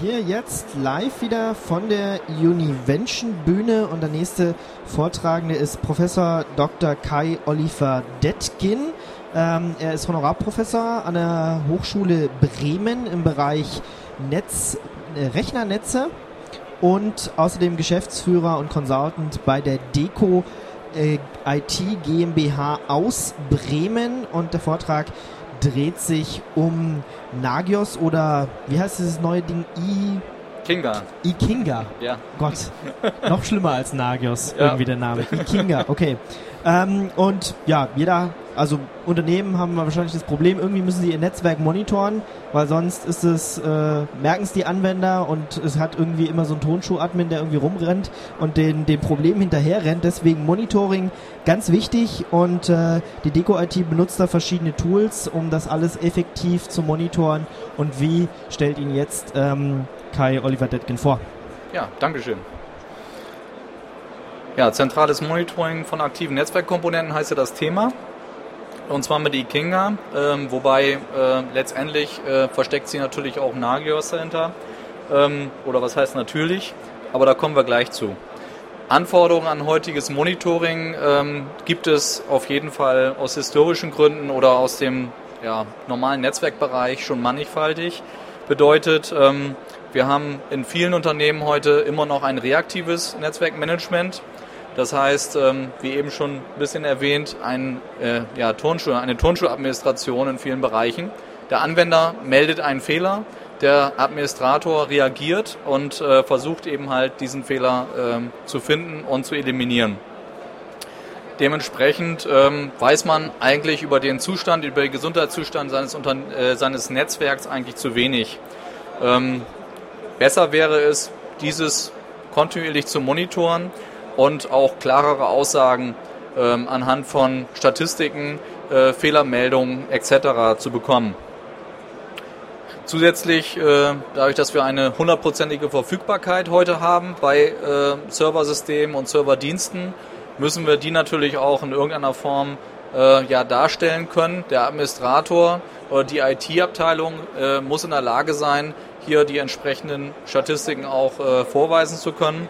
Hier jetzt live wieder von der Univention Bühne und der nächste Vortragende ist Professor Dr. Kai Oliver Detkin. Ähm, er ist Honorarprofessor an der Hochschule Bremen im Bereich Netz, äh, Rechnernetze und außerdem Geschäftsführer und Consultant bei der Deco äh, IT GmbH aus Bremen und der Vortrag dreht sich um Nagios oder wie heißt dieses neue Ding? I Kinga. Ikinga. Ja. Gott, noch schlimmer als Nagios, Ja. irgendwie der Name. Ikinga, okay. Ähm, und ja, jeder, also Unternehmen haben wahrscheinlich das Problem, irgendwie müssen sie ihr Netzwerk monitoren, weil sonst ist es, äh, merken es die Anwender und es hat irgendwie immer so ein Tonschuh-Admin, der irgendwie rumrennt und den, dem Problem hinterher rennt. Deswegen Monitoring ganz wichtig und äh, die Deco-IT benutzt da verschiedene Tools, um das alles effektiv zu monitoren. Und wie stellt ihn jetzt ähm, Kai Oliver Detkin vor? Ja, Dankeschön. Ja, zentrales Monitoring von aktiven Netzwerkkomponenten heißt ja das Thema. Und zwar mit Ikinga, ähm, wobei äh, letztendlich äh, versteckt sie natürlich auch Nagios dahinter. Ähm, oder was heißt natürlich, aber da kommen wir gleich zu. Anforderungen an heutiges Monitoring ähm, gibt es auf jeden Fall aus historischen Gründen oder aus dem ja, normalen Netzwerkbereich schon mannigfaltig. Bedeutet, ähm, wir haben in vielen Unternehmen heute immer noch ein reaktives Netzwerkmanagement. Das heißt, ähm, wie eben schon ein bisschen erwähnt, ein, äh, ja, Turnschuh, eine Turnschuhadministration in vielen Bereichen. Der Anwender meldet einen Fehler, der Administrator reagiert und äh, versucht eben halt diesen Fehler ähm, zu finden und zu eliminieren. Dementsprechend ähm, weiß man eigentlich über den Zustand, über den Gesundheitszustand seines, Unter äh, seines Netzwerks eigentlich zu wenig. Ähm, besser wäre es, dieses kontinuierlich zu monitoren und auch klarere Aussagen ähm, anhand von Statistiken, äh, Fehlermeldungen etc. zu bekommen. Zusätzlich, äh, dadurch, dass wir eine hundertprozentige Verfügbarkeit heute haben bei äh, Serversystemen und Serverdiensten, müssen wir die natürlich auch in irgendeiner Form äh, ja, darstellen können. Der Administrator oder die IT-Abteilung muss in der Lage sein, hier die entsprechenden Statistiken auch vorweisen zu können.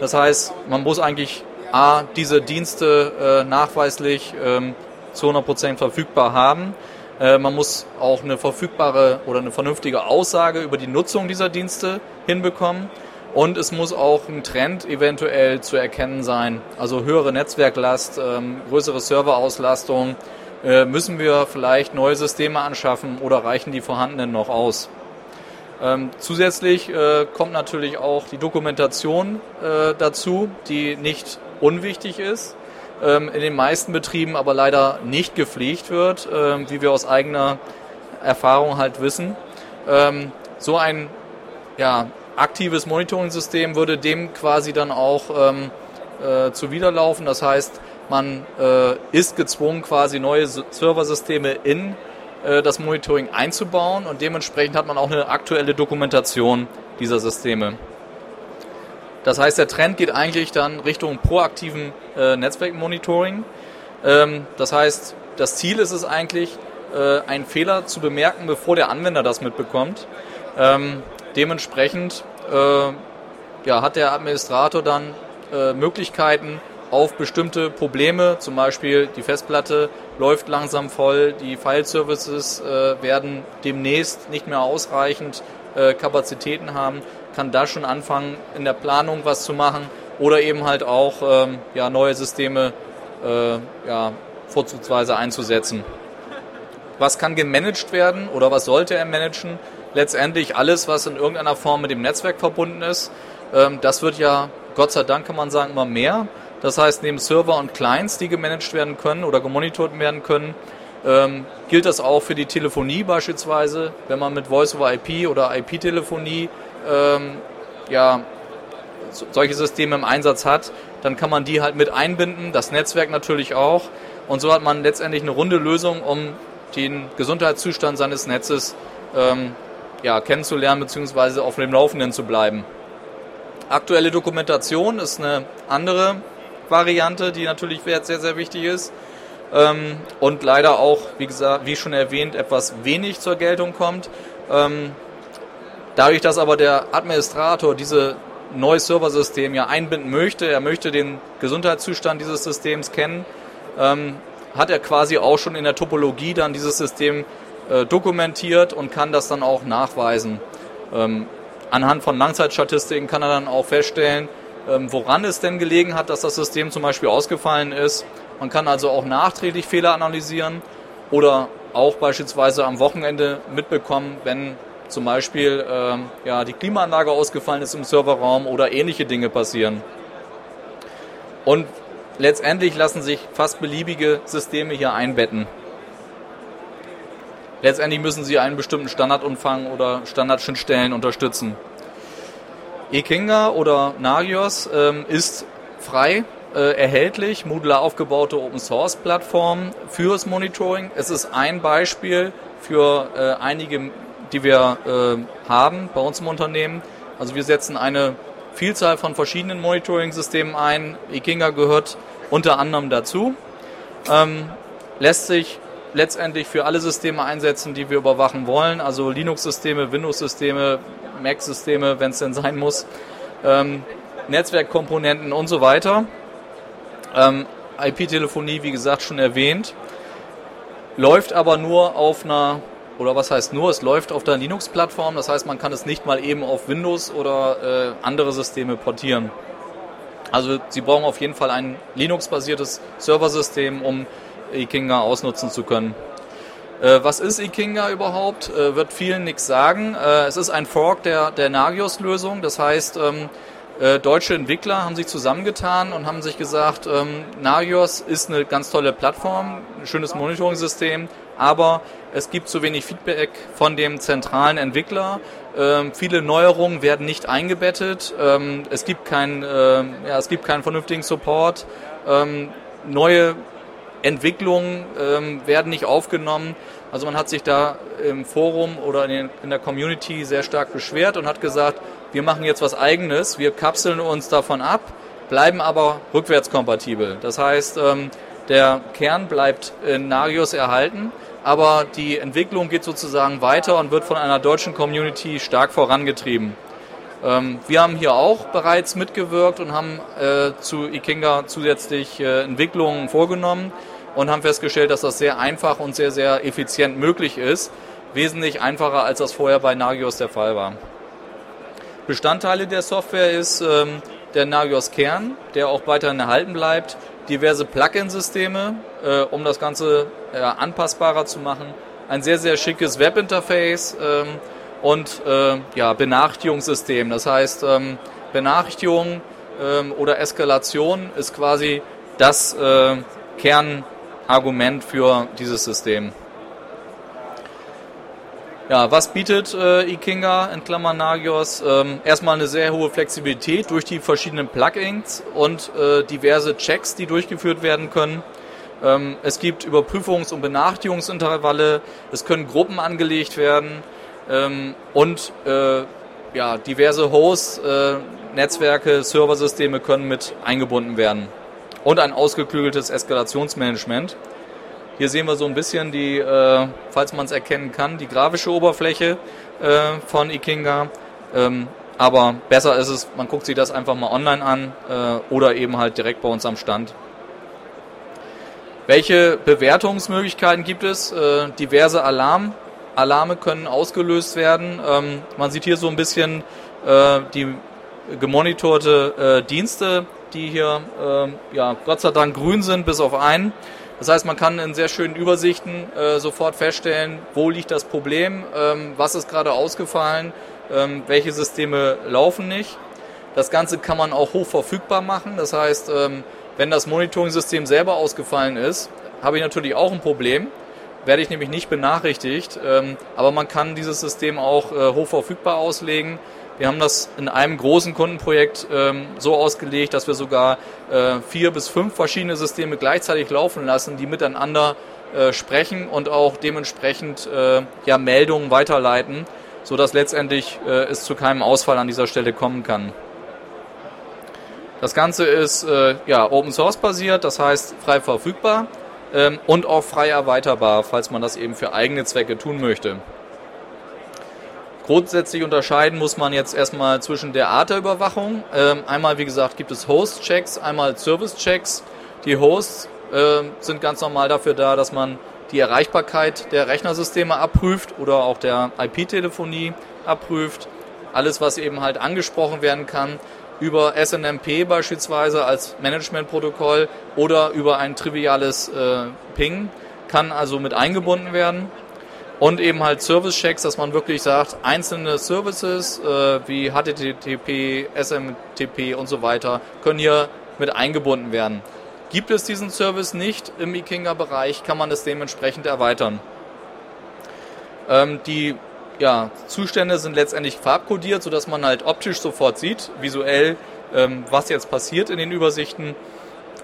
Das heißt, man muss eigentlich A, diese Dienste äh, nachweislich ähm, zu 100% verfügbar haben. Äh, man muss auch eine verfügbare oder eine vernünftige Aussage über die Nutzung dieser Dienste hinbekommen. Und es muss auch ein Trend eventuell zu erkennen sein. Also höhere Netzwerklast, ähm, größere Serverauslastung. Äh, müssen wir vielleicht neue Systeme anschaffen oder reichen die vorhandenen noch aus? Ähm, zusätzlich äh, kommt natürlich auch die Dokumentation äh, dazu, die nicht unwichtig ist, ähm, in den meisten Betrieben aber leider nicht gepflegt wird, ähm, wie wir aus eigener Erfahrung halt wissen. Ähm, so ein ja, aktives Monitoring-System würde dem quasi dann auch ähm, äh, zuwiderlaufen. Das heißt, man äh, ist gezwungen, quasi neue Serversysteme in das Monitoring einzubauen und dementsprechend hat man auch eine aktuelle Dokumentation dieser Systeme. Das heißt, der Trend geht eigentlich dann Richtung proaktiven äh, Netzwerkmonitoring. Ähm, das heißt, das Ziel ist es eigentlich, äh, einen Fehler zu bemerken, bevor der Anwender das mitbekommt. Ähm, dementsprechend äh, ja, hat der Administrator dann äh, Möglichkeiten, auf bestimmte Probleme, zum Beispiel die Festplatte läuft langsam voll, die File-Services äh, werden demnächst nicht mehr ausreichend äh, Kapazitäten haben, kann da schon anfangen, in der Planung was zu machen oder eben halt auch ähm, ja, neue Systeme äh, ja, vorzugsweise einzusetzen. Was kann gemanagt werden oder was sollte er managen? Letztendlich alles, was in irgendeiner Form mit dem Netzwerk verbunden ist. Ähm, das wird ja, Gott sei Dank kann man sagen, immer mehr. Das heißt, neben Server und Clients, die gemanagt werden können oder gemonitort werden können, ähm, gilt das auch für die Telefonie beispielsweise. Wenn man mit Voice-over-IP oder IP-Telefonie ähm, ja, so- solche Systeme im Einsatz hat, dann kann man die halt mit einbinden, das Netzwerk natürlich auch. Und so hat man letztendlich eine runde Lösung, um den Gesundheitszustand seines Netzes ähm, ja, kennenzulernen bzw. auf dem Laufenden zu bleiben. Aktuelle Dokumentation ist eine andere Variante, die natürlich sehr, sehr wichtig ist ähm, und leider auch, wie gesagt, wie schon erwähnt, etwas wenig zur Geltung kommt. Ähm, Dadurch, dass aber der Administrator diese neues Serversystem ja einbinden möchte, er möchte den Gesundheitszustand dieses Systems kennen, ähm, hat er quasi auch schon in der Topologie dann dieses System äh, dokumentiert und kann das dann auch nachweisen. Ähm, anhand von Langzeitstatistiken kann er dann auch feststellen, woran es denn gelegen hat, dass das System zum Beispiel ausgefallen ist. Man kann also auch nachträglich Fehler analysieren oder auch beispielsweise am Wochenende mitbekommen, wenn zum Beispiel ähm, ja, die Klimaanlage ausgefallen ist im Serverraum oder ähnliche Dinge passieren. Und letztendlich lassen sich fast beliebige Systeme hier einbetten. Letztendlich müssen sie einen bestimmten Standardumfang oder Standardschnittstellen unterstützen. Ekinga oder Nagios ähm, ist frei äh, erhältlich, modular aufgebaute Open Source Plattform fürs Monitoring. Es ist ein Beispiel für äh, einige, die wir äh, haben bei uns im Unternehmen. Also wir setzen eine Vielzahl von verschiedenen Monitoring-Systemen ein. Ekinga gehört unter anderem dazu. Ähm, lässt sich letztendlich für alle Systeme einsetzen, die wir überwachen wollen, also Linux-Systeme, Windows-Systeme, Mac-Systeme, wenn es denn sein muss, ähm, Netzwerkkomponenten und so weiter. Ähm, IP-Telefonie, wie gesagt, schon erwähnt, läuft aber nur auf einer, oder was heißt nur, es läuft auf der Linux-Plattform, das heißt, man kann es nicht mal eben auf Windows oder äh, andere Systeme portieren. Also Sie brauchen auf jeden Fall ein Linux-basiertes Serversystem, um Ikinga ausnutzen zu können. Äh, was ist Ikinga überhaupt? Äh, wird vielen nichts sagen. Äh, es ist ein Fork der, der Nagios-Lösung. Das heißt, ähm, äh, deutsche Entwickler haben sich zusammengetan und haben sich gesagt, ähm, Nagios ist eine ganz tolle Plattform, ein schönes Monitoring-System, aber es gibt zu wenig Feedback von dem zentralen Entwickler. Ähm, viele Neuerungen werden nicht eingebettet. Es, gibt kein, äh, ja, es gibt keinen vernünftigen Support. Neue Entwicklungen ähm, werden nicht aufgenommen. Also man hat sich da im Forum oder in, den, in, der Community sehr stark beschwert und hat gesagt, wir machen jetzt was eigenes, wir kapseln uns davon ab, bleiben aber rückwärtskompatibel. Das heißt, ähm, der Kern bleibt in Narios erhalten, aber die Entwicklung geht sozusagen weiter und wird von einer deutschen Community stark vorangetrieben. Ähm, wir haben hier auch bereits mitgewirkt und haben äh, zu Ikinga zusätzlich äh, Entwicklungen vorgenommen und haben festgestellt, dass das sehr einfach und sehr, sehr effizient möglich ist. Wesentlich einfacher, als das vorher bei Nagios der Fall war. Bestandteile der Software ist ähm, der Nagios Kern, der auch weiterhin erhalten bleibt, diverse Plugin-Systeme, äh, um das Ganze anpassbarer zu machen, ein sehr, sehr schickes Webinterface ähm, und äh, ja, Benachrichtigungssystem. Das heißt, ähm, Benachrichtigung ähm, oder Eskalation ist quasi das äh, Kern Argument für dieses System. Ja, was bietet äh, Ikinga in Klammern Nagios? Ähm, erstmal eine sehr hohe Flexibilität durch die verschiedenen Plugins und äh, diverse Checks, die durchgeführt werden können. Ähm, es gibt Überprüfungs- und Benachrichtigungsintervalle, es können Gruppen angelegt werden ähm, und äh, ja, diverse Hosts, äh, Netzwerke, Serversysteme können mit eingebunden werden und ein ausgeklügeltes Eskalationsmanagement. Hier sehen wir so ein bisschen die, äh, falls man es erkennen kann, die grafische Oberfläche äh, von Ikinga. Ähm, aber besser ist es, man guckt sich das einfach mal online an äh, oder eben halt direkt bei uns am Stand. Welche Bewertungsmöglichkeiten gibt es? Äh, diverse Alarm, Alarme können ausgelöst werden. Ähm, man sieht hier so ein bisschen äh, die gemonitorte äh, Dienste, die hier äh, ja, Gott sei Dank grün sind, bis auf einen. Das heißt, man kann in sehr schönen Übersichten äh, sofort feststellen, wo liegt das Problem, ähm, was ist gerade ausgefallen, ähm, welche Systeme laufen nicht. Das Ganze kann man auch hoch verfügbar machen. Das heißt, ähm, wenn das Monitoring-System selber ausgefallen ist, habe ich natürlich auch ein Problem werde ich nämlich nicht benachrichtigt, ähm, aber man kann dieses System auch äh, hoch verfügbar auslegen. Wir haben das in einem großen Kundenprojekt ähm, so ausgelegt, dass wir sogar äh, vier bis fünf verschiedene Systeme gleichzeitig laufen lassen, die miteinander äh, sprechen und auch dementsprechend ja, Meldungen weiterleiten, sodass letztendlich es zu keinem Ausfall an dieser Stelle kommen kann. Das Ganze ist ja, Open Source basiert, das heißt frei verfügbar und auch frei erweiterbar, falls man das eben für eigene Zwecke tun möchte. Grundsätzlich unterscheiden muss man jetzt erstmal zwischen der Art der Überwachung. Ähm, einmal, wie gesagt, gibt es Host-Checks, einmal Service-Checks. Die Hosts äh, sind ganz normal dafür da, dass man die Erreichbarkeit der Rechnersysteme abprüft oder auch der IP-Telefonie abprüft. Alles, was eben halt angesprochen werden kann über SNMP beispielsweise als Managementprotokoll oder über ein triviales äh, Ping, kann also mit eingebunden werden. Und eben halt Service-Checks, dass man wirklich sagt, einzelne Services äh, wie HTTP, SMTP und so weiter können hier mit eingebunden werden. Gibt es diesen Service nicht im Ikinga-Bereich, kann man es dementsprechend erweitern. Ähm, die ja, Zustände sind letztendlich farbkodiert, sodass man halt optisch sofort sieht, visuell, ähm, was jetzt passiert in den Übersichten.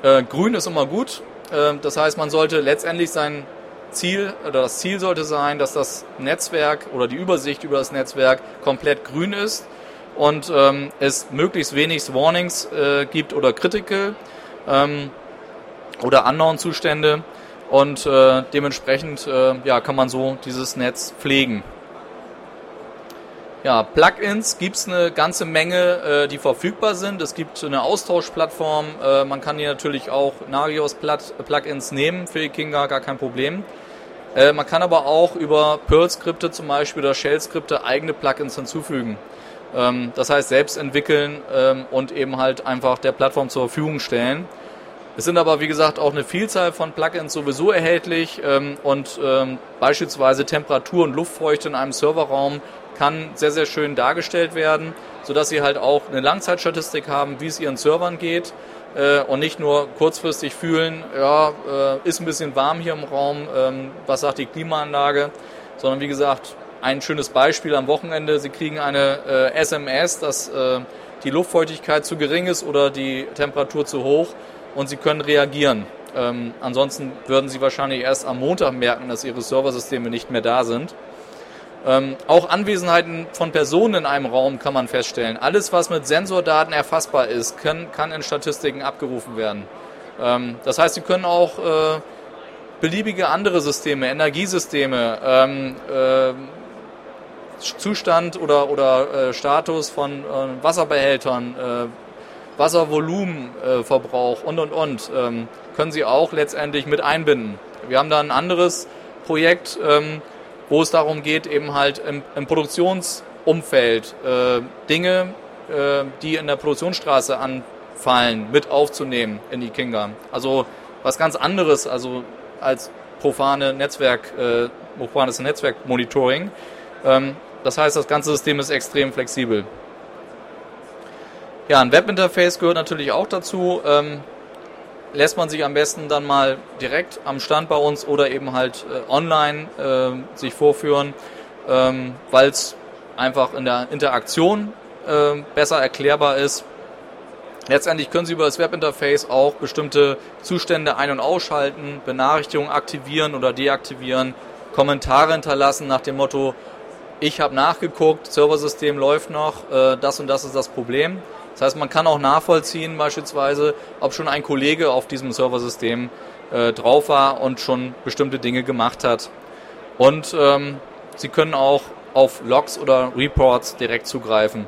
Äh, grün ist immer gut. Äh, das heißt, man sollte letztendlich sein Ziel oder das Ziel sollte sein, dass das Netzwerk oder die Übersicht über das Netzwerk komplett grün ist und ähm, es möglichst wenig Warnings äh, gibt oder Critical ähm, oder Unknown-Zustände und äh, dementsprechend äh, ja, kann man so dieses Netz pflegen. Ja, Plugins gibt es eine ganze Menge, äh, die verfügbar sind. Es gibt eine Austauschplattform. Äh, man kann hier natürlich auch Nagios Plugins nehmen für Ikinga, gar kein Problem. Äh, man kann aber auch über Perl-Skripte zum Beispiel oder Shell-Skripte eigene Plugins hinzufügen. Ähm, das heißt, selbst entwickeln ähm, und eben halt einfach der Plattform zur Verfügung stellen. Es sind aber, wie gesagt, auch eine Vielzahl von Plugins sowieso erhältlich ähm, und ähm, beispielsweise Temperatur und Luftfeuchte in einem Serverraum kann sehr, sehr schön dargestellt werden, sodass Sie halt auch eine Langzeitstatistik haben, wie es Ihren Servern geht äh, und nicht nur kurzfristig fühlen, ja, äh, ist ein bisschen warm hier im Raum, ähm, was sagt die Klimaanlage, sondern wie gesagt, ein schönes Beispiel am Wochenende, Sie kriegen eine äh, SMS, dass äh, die Luftfeuchtigkeit zu gering ist oder die Temperatur zu hoch und Sie können reagieren. Ähm, ansonsten würden Sie wahrscheinlich erst am Montag merken, dass Ihre Serversysteme nicht mehr da sind. Ähm, auch Anwesenheiten von Personen in einem Raum kann man feststellen. Alles, was mit Sensordaten erfassbar ist, kann, kann in Statistiken abgerufen werden. Ähm, das heißt, Sie können auch äh, beliebige andere Systeme, Energiesysteme, ähm, äh, Zustand oder, oder äh, Status von äh, Wasserbehältern, äh, Wasservolumenverbrauch und und und ähm, können Sie auch letztendlich mit einbinden. Wir haben da ein anderes Projekt, ähm, wo es darum geht, eben halt im, im Produktionsumfeld äh, Dinge, äh, die in der Produktionsstraße anfallen, mit aufzunehmen in die Kinga. Also was ganz anderes, also als profane Netzwerk, äh, profanes Netzwerkmonitoring. Ähm, das heißt, das ganze System ist extrem flexibel. Ja, ein Webinterface gehört natürlich auch dazu. Ähm, lässt man sich am besten dann mal direkt am Stand bei uns oder eben halt äh, online äh, sich vorführen, ähm, weil es einfach in der Interaktion äh, besser erklärbar ist. Letztendlich können Sie über das Webinterface auch bestimmte Zustände ein- und ausschalten, Benachrichtigungen aktivieren oder deaktivieren, Kommentare hinterlassen nach dem Motto, ich habe nachgeguckt, Serversystem läuft noch, äh, das und das ist das Problem. Das heißt, man kann auch nachvollziehen beispielsweise, ob schon ein Kollege auf diesem Serversystem äh, drauf war und schon bestimmte Dinge gemacht hat. Und ähm, Sie können auch auf Logs oder Reports direkt zugreifen.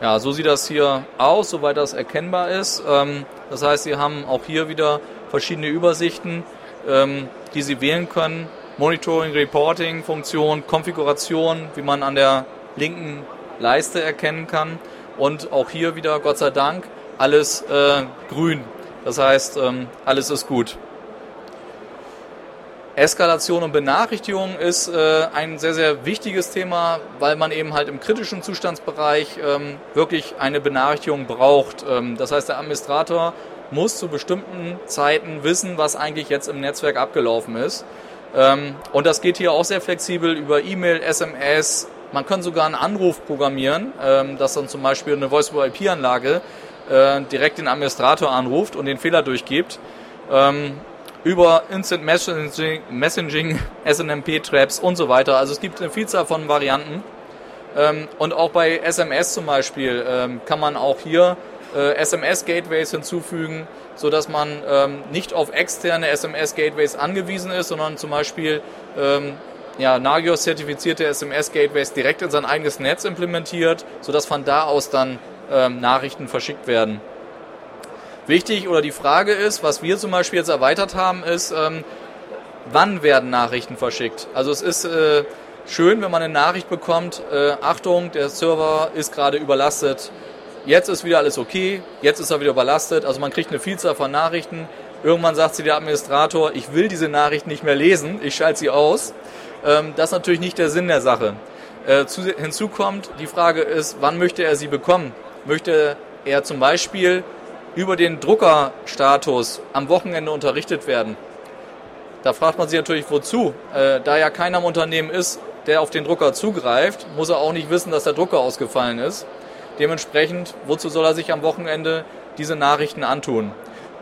Ja, so sieht das hier aus, soweit das erkennbar ist. Ähm, das heißt, Sie haben auch hier wieder verschiedene Übersichten, ähm, die Sie wählen können. Monitoring, Reporting, Funktion, Konfiguration, wie man an der linken Leiste erkennen kann. Und auch hier wieder, Gott sei Dank, alles äh, grün. Das heißt, ähm, alles ist gut. Eskalation und Benachrichtigung ist äh, ein sehr, sehr wichtiges Thema, weil man eben halt im kritischen Zustandsbereich ähm, wirklich eine Benachrichtigung braucht. Ähm, das heißt, der Administrator muss zu bestimmten Zeiten wissen, was eigentlich jetzt im Netzwerk abgelaufen ist. Ähm, und das geht hier auch sehr flexibel über E-Mail, SMS, man kann sogar einen Anruf programmieren, ähm, dass dann zum Beispiel eine Voice-over-IP-Anlage äh, direkt den Administrator anruft und den Fehler durchgibt. Ähm, über Instant Messaging, Messaging SNMP-Traps und so weiter. Also es gibt eine Vielzahl von Varianten. Ähm, und auch bei SMS zum Beispiel kann man auch hier äh, SMS-Gateways hinzufügen, sodass man nicht auf externe SMS-Gateways angewiesen ist, sondern zum Beispiel ja, Nagios zertifizierte SMS-Gateways direkt in sein eigenes Netz implementiert, sodass von da aus dann ähm, Nachrichten verschickt werden. Wichtig oder die Frage ist, was wir zum Beispiel jetzt erweitert haben, ist, ähm, wann werden Nachrichten verschickt? Also es ist äh, schön, wenn man eine Nachricht bekommt, äh, Achtung, der Server ist gerade überlastet, jetzt ist wieder alles okay, jetzt ist er wieder überlastet. Also man kriegt eine Vielzahl von Nachrichten. Irgendwann sagt sie der Administrator, ich will diese Nachricht nicht mehr lesen, ich schalte sie aus. Ähm, das ist natürlich nicht der Sinn der Sache. Äh, zu, hinzu kommt, die Frage ist, wann möchte er sie bekommen? Möchte er zum Beispiel über den Druckerstatus am Wochenende unterrichtet werden? Da fragt man sich natürlich, wozu? Äh, da ja keiner im Unternehmen ist, der auf den Drucker zugreift, muss er auch nicht wissen, dass der Drucker ausgefallen ist. Dementsprechend, wozu soll er sich am Wochenende diese Nachrichten antun?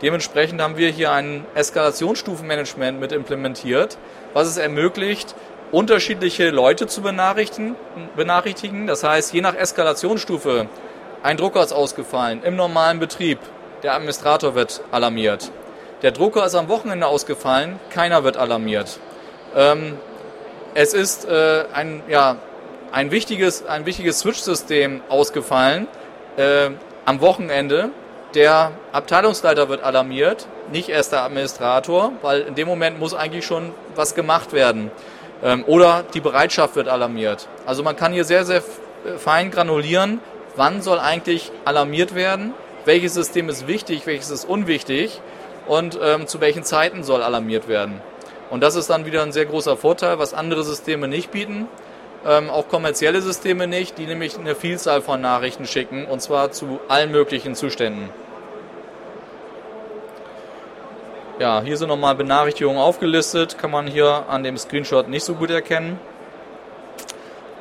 Dementsprechend haben wir hier ein Eskalationsstufenmanagement mit implementiert, was es ermöglicht, unterschiedliche Leute zu benachrichtigen. Das heißt, je nach Eskalationsstufe, ein Drucker ist ausgefallen im normalen Betrieb, der Administrator wird alarmiert. Der Drucker ist am Wochenende ausgefallen, keiner wird alarmiert. Ähm, es ist äh, ein, ja, ein wichtiges, ein wichtiges Switch-System ausgefallen äh, am Wochenende. Der Abteilungsleiter wird alarmiert, nicht erst der Administrator, weil in dem Moment muss eigentlich schon was gemacht werden. Ähm, oder die Bereitschaft wird alarmiert. Also man kann hier sehr, sehr fein granulieren, wann soll eigentlich alarmiert werden, welches System ist wichtig, welches ist unwichtig und ähm, zu welchen Zeiten soll alarmiert werden. Und das ist dann wieder ein sehr großer Vorteil, was andere Systeme nicht bieten ähm, auch kommerzielle Systeme nicht, die nämlich eine Vielzahl von Nachrichten schicken und zwar zu allen möglichen Zuständen. Ja, hier sind nochmal Benachrichtigungen aufgelistet, kann man hier an dem Screenshot nicht so gut erkennen.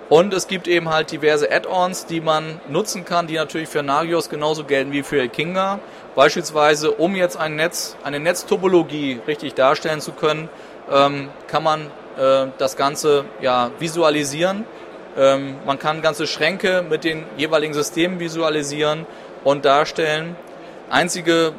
Und es gibt eben halt diverse Add-ons, die man nutzen kann, die natürlich für Nagios genauso gelten wie für Kinga. Beispielsweise, um jetzt ein Netz, eine Netztopologie richtig darstellen zu können, ähm, kann man äh, das Ganze ja, visualisieren. Ähm, man kann ganze Schränke mit den jeweiligen Systemen visualisieren und darstellen. Einzige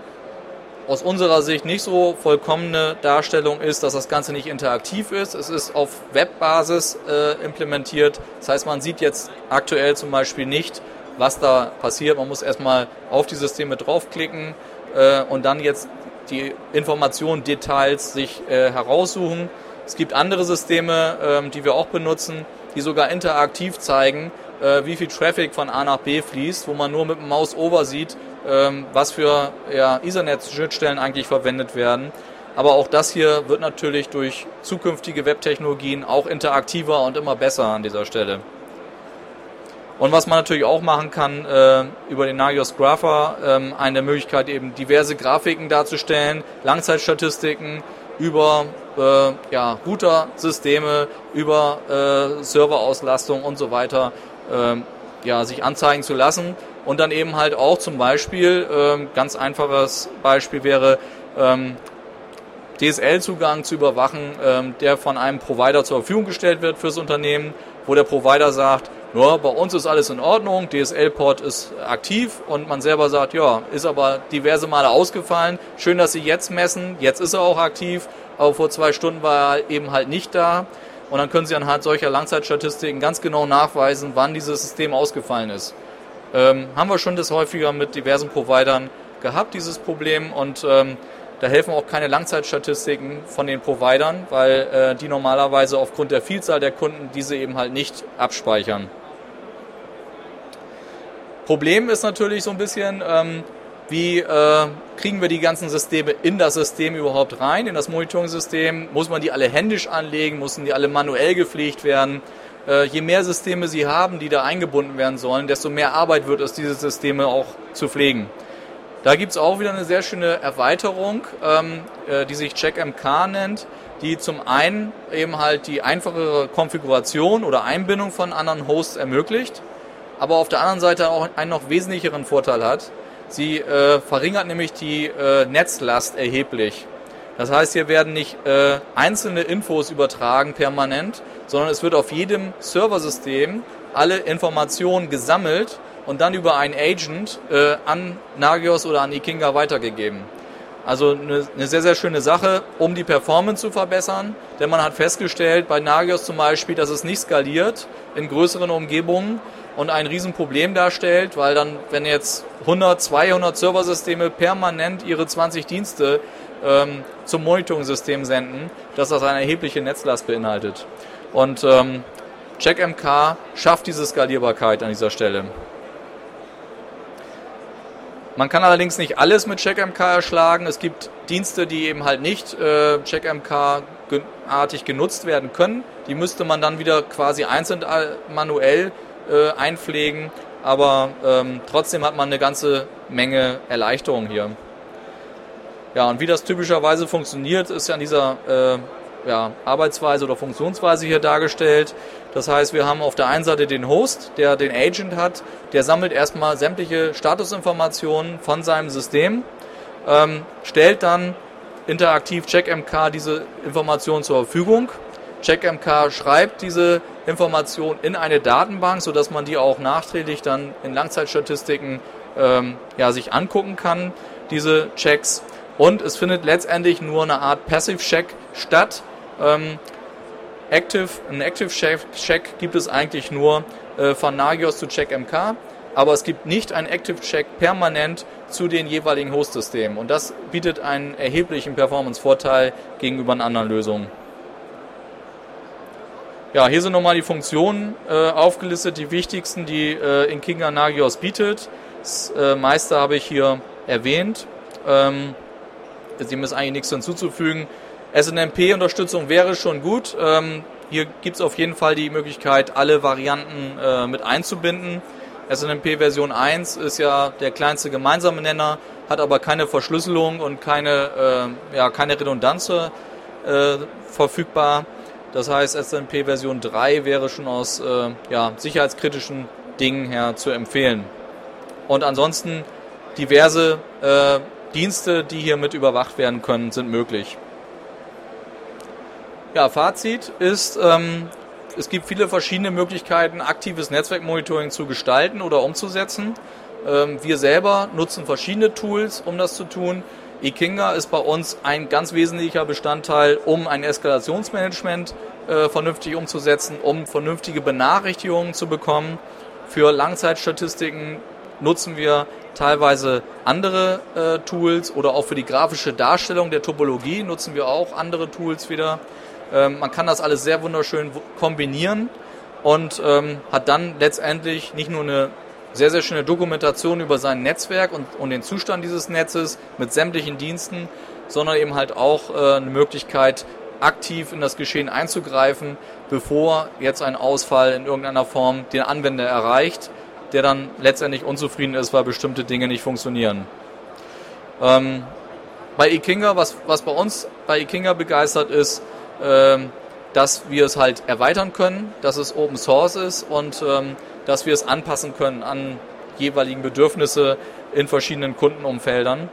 aus unserer Sicht nicht so vollkommene Darstellung ist, dass das Ganze nicht interaktiv ist. Es ist auf Webbasis äh, implementiert. Das heißt, man sieht jetzt aktuell zum Beispiel nicht, was da passiert. Man muss erstmal auf die Systeme draufklicken äh, und dann jetzt die Informationen, Details sich äh, heraussuchen. Es gibt andere Systeme, ähm, die wir auch benutzen, die sogar interaktiv zeigen, äh, wie viel Traffic von A nach B fließt, wo man nur mit dem Mouse-Over sieht, ähm, was für ja, Ethernet-Schnittstellen eigentlich verwendet werden. Aber auch das hier wird natürlich durch zukünftige Webtechnologien auch interaktiver und immer besser an dieser Stelle. Und was man natürlich auch machen kann, äh, über den Nagios Grapher, ähm, eine Möglichkeit eben diverse Grafiken darzustellen, Langzeitstatistiken über äh, ja, Router-Systeme, über äh, Serverauslastung und so weiter ja, sich anzeigen zu lassen. Und dann eben halt auch zum Beispiel, äh, ganz einfaches Beispiel wäre, ähm, DSL-Zugang zu überwachen, ähm, der von einem Provider zur Verfügung gestellt wird fürs Unternehmen, wo der Provider sagt, ja, bei uns ist alles in Ordnung, DSL-Port ist aktiv und man selber sagt, ja, ist aber diverse Male ausgefallen. Schön, dass Sie jetzt messen, jetzt ist er auch aktiv aber vor zwei Stunden war er eben halt nicht da. Und dann können Sie anhand solcher Langzeitstatistiken ganz genau nachweisen, wann dieses System ausgefallen ist. Ähm, haben wir schon das häufiger mit diversen Providern gehabt, dieses Problem. Und ähm, da helfen auch keine Langzeitstatistiken von den Providern, weil äh, die normalerweise aufgrund der Vielzahl der Kunden diese eben halt nicht abspeichern. Problem ist natürlich so ein bisschen, ähm, wie äh, kriegen wir die ganzen Systeme in das System überhaupt rein, in das Monitoring-System? Muss man die alle händisch anlegen? Müssen die alle manuell gepflegt werden? Äh, je mehr Systeme Sie haben, die da eingebunden werden sollen, desto mehr Arbeit wird es, diese Systeme auch zu pflegen. Da gibt es auch wieder eine sehr schöne Erweiterung, ähm, äh, die sich CheckMK nennt, die zum einen eben halt die einfachere Konfiguration oder Einbindung von anderen Hosts ermöglicht, aber auf der anderen Seite auch einen noch wesentlicheren Vorteil hat, Sie äh, verringert nämlich die äh, Netzlast erheblich. Das heißt, hier werden nicht äh, einzelne Infos übertragen permanent, sondern es wird auf jedem Serversystem alle Informationen gesammelt und dann über einen Agent äh, an Nagios oder an Ikinga weitergegeben. Also eine, eine, sehr, sehr schöne Sache, um die Performance zu verbessern. Denn man hat festgestellt, bei Nagios zum Beispiel, dass es nicht skaliert in größeren Umgebungen und ein Riesenproblem darstellt, weil dann, wenn jetzt 100, 200 Serversysteme permanent ihre 20 Dienste ähm, zum Monitoring-System senden, dass das eine erhebliche Netzlast beinhaltet. Und ähm, CheckMK schafft diese Skalierbarkeit an dieser Stelle. Man kann allerdings nicht alles mit CheckMK erschlagen. Es gibt Dienste, die eben halt nicht äh, CheckMK-artig genutzt werden können. Die müsste man dann wieder quasi einzeln äh, manuell äh, einpflegen. Aber ähm, trotzdem hat man eine ganze Menge Erleichterung hier. Ja, und wie das typischerweise funktioniert, ist ja an dieser äh, ja, Arbeitsweise oder Funktionsweise hier dargestellt. Das heißt, wir haben auf der einen Seite den Host, der den Agent hat, der sammelt erstmal sämtliche Statusinformationen von seinem System, ähm, stellt dann interaktiv CheckMK diese Informationen zur Verfügung. CheckMK schreibt diese Information in eine Datenbank, sodass man die auch nachträglich dann in Langzeitstatistiken ähm, ja, sich angucken kann, diese Checks. Und es findet letztendlich nur eine Art Passive Check statt, ähm, Active, ein Active Check gibt es eigentlich nur äh, von Nagios zu CheckMK, aber es gibt nicht einen Active Check permanent zu den jeweiligen Host-Systemen und das bietet einen erheblichen Performance-Vorteil gegenüber anderen Lösungen. Ja, hier sind nochmal die Funktionen äh, aufgelistet, die wichtigsten, die äh, in Kinga Nagios bietet. Das äh, meiste habe ich hier erwähnt. Ähm, dem ist eigentlich nichts hinzuzufügen. SNMP-Unterstützung wäre schon gut. Ähm, hier gibt es auf jeden Fall die Möglichkeit, alle Varianten äh, mit einzubinden. SNMP Version 1 ist ja der kleinste gemeinsame Nenner, hat aber keine Verschlüsselung und keine, äh, ja, keine Redundanz äh, verfügbar. Das heißt, SNMP Version 3 wäre schon aus äh, ja, sicherheitskritischen Dingen her zu empfehlen. Und ansonsten diverse äh, Dienste, die hier mit überwacht werden können, sind möglich. Ja, Fazit ist, ähm, es gibt viele verschiedene Möglichkeiten, aktives Netzwerkmonitoring zu gestalten oder umzusetzen. Ähm, wir selber nutzen verschiedene Tools, um das zu tun. eKinga ist bei uns ein ganz wesentlicher Bestandteil, um ein Eskalationsmanagement äh, vernünftig umzusetzen, um vernünftige Benachrichtigungen zu bekommen. Für Langzeitstatistiken nutzen wir teilweise andere äh, Tools oder auch für die grafische Darstellung der Topologie nutzen wir auch andere Tools wieder. Ähm, man kann das alles sehr wunderschön kombinieren und ähm, hat dann letztendlich nicht nur eine sehr, sehr schöne Dokumentation über sein Netzwerk und, und den Zustand dieses Netzes mit sämtlichen Diensten, sondern eben halt auch äh, eine Möglichkeit, aktiv in das Geschehen einzugreifen, bevor jetzt ein Ausfall in irgendeiner Form den Anwender erreicht, der dann letztendlich unzufrieden ist, weil bestimmte Dinge nicht funktionieren. Ähm, bei eKinga, was, was bei uns bei eKinga begeistert ist, ähm, dass wir es halt erweitern können, dass es Open Source ist und ähm, dass wir es anpassen können an jeweiligen Bedürfnisse in verschiedenen Kundenumfeldern.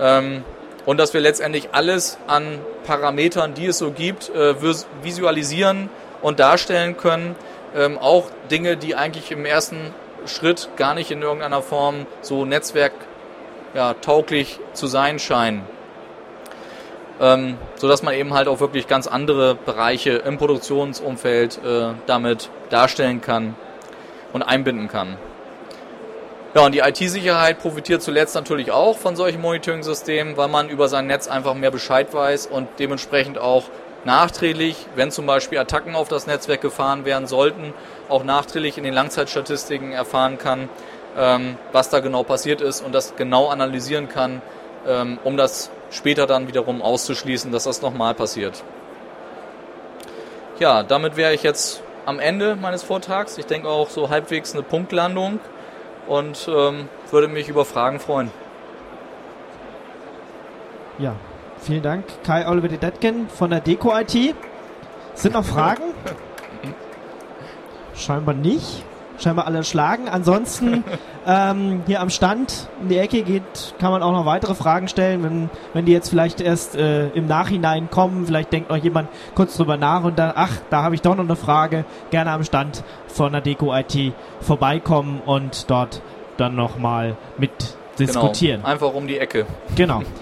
Ähm, und dass wir letztendlich alles an Parametern, die es so gibt, äh, visualisieren und darstellen können. Ähm, auch Dinge, die eigentlich im ersten Schritt gar nicht in irgendeiner Form so netzwerktauglich zu sein scheinen ähm, sodass man eben halt auch wirklich ganz andere Bereiche im Produktionsumfeld äh, damit darstellen kann und einbinden kann. Ja, und die IT-Sicherheit profitiert zuletzt natürlich auch von solchen Monitoring-Systemen, weil man über sein Netz einfach mehr Bescheid weiß und dementsprechend auch nachträglich, wenn zum Beispiel Attacken auf das Netzwerk gefahren werden sollten, auch nachträglich in den Langzeitstatistiken erfahren kann, ähm, was da genau passiert ist und das genau analysieren kann, ähm, um das später dann wiederum auszuschließen, dass das nochmal passiert. Ja, damit wäre ich jetzt am Ende meines Vortrags. Ich denke auch so halbwegs eine Punktlandung und ähm, würde mich über Fragen freuen. Ja, vielen Dank, Kai Oliver Detken von der Deko IT. Sind noch Fragen? Scheinbar nicht scheinbar alle schlagen. Ansonsten ähm, hier am Stand in die Ecke geht, kann man auch noch weitere Fragen stellen, wenn, wenn die jetzt vielleicht erst äh, im Nachhinein kommen. Vielleicht denkt noch jemand kurz drüber nach und dann, ach, da habe ich doch noch eine Frage. Gerne am Stand von der Deko IT vorbeikommen und dort dann nochmal mit diskutieren. Genau, einfach um die Ecke. Genau.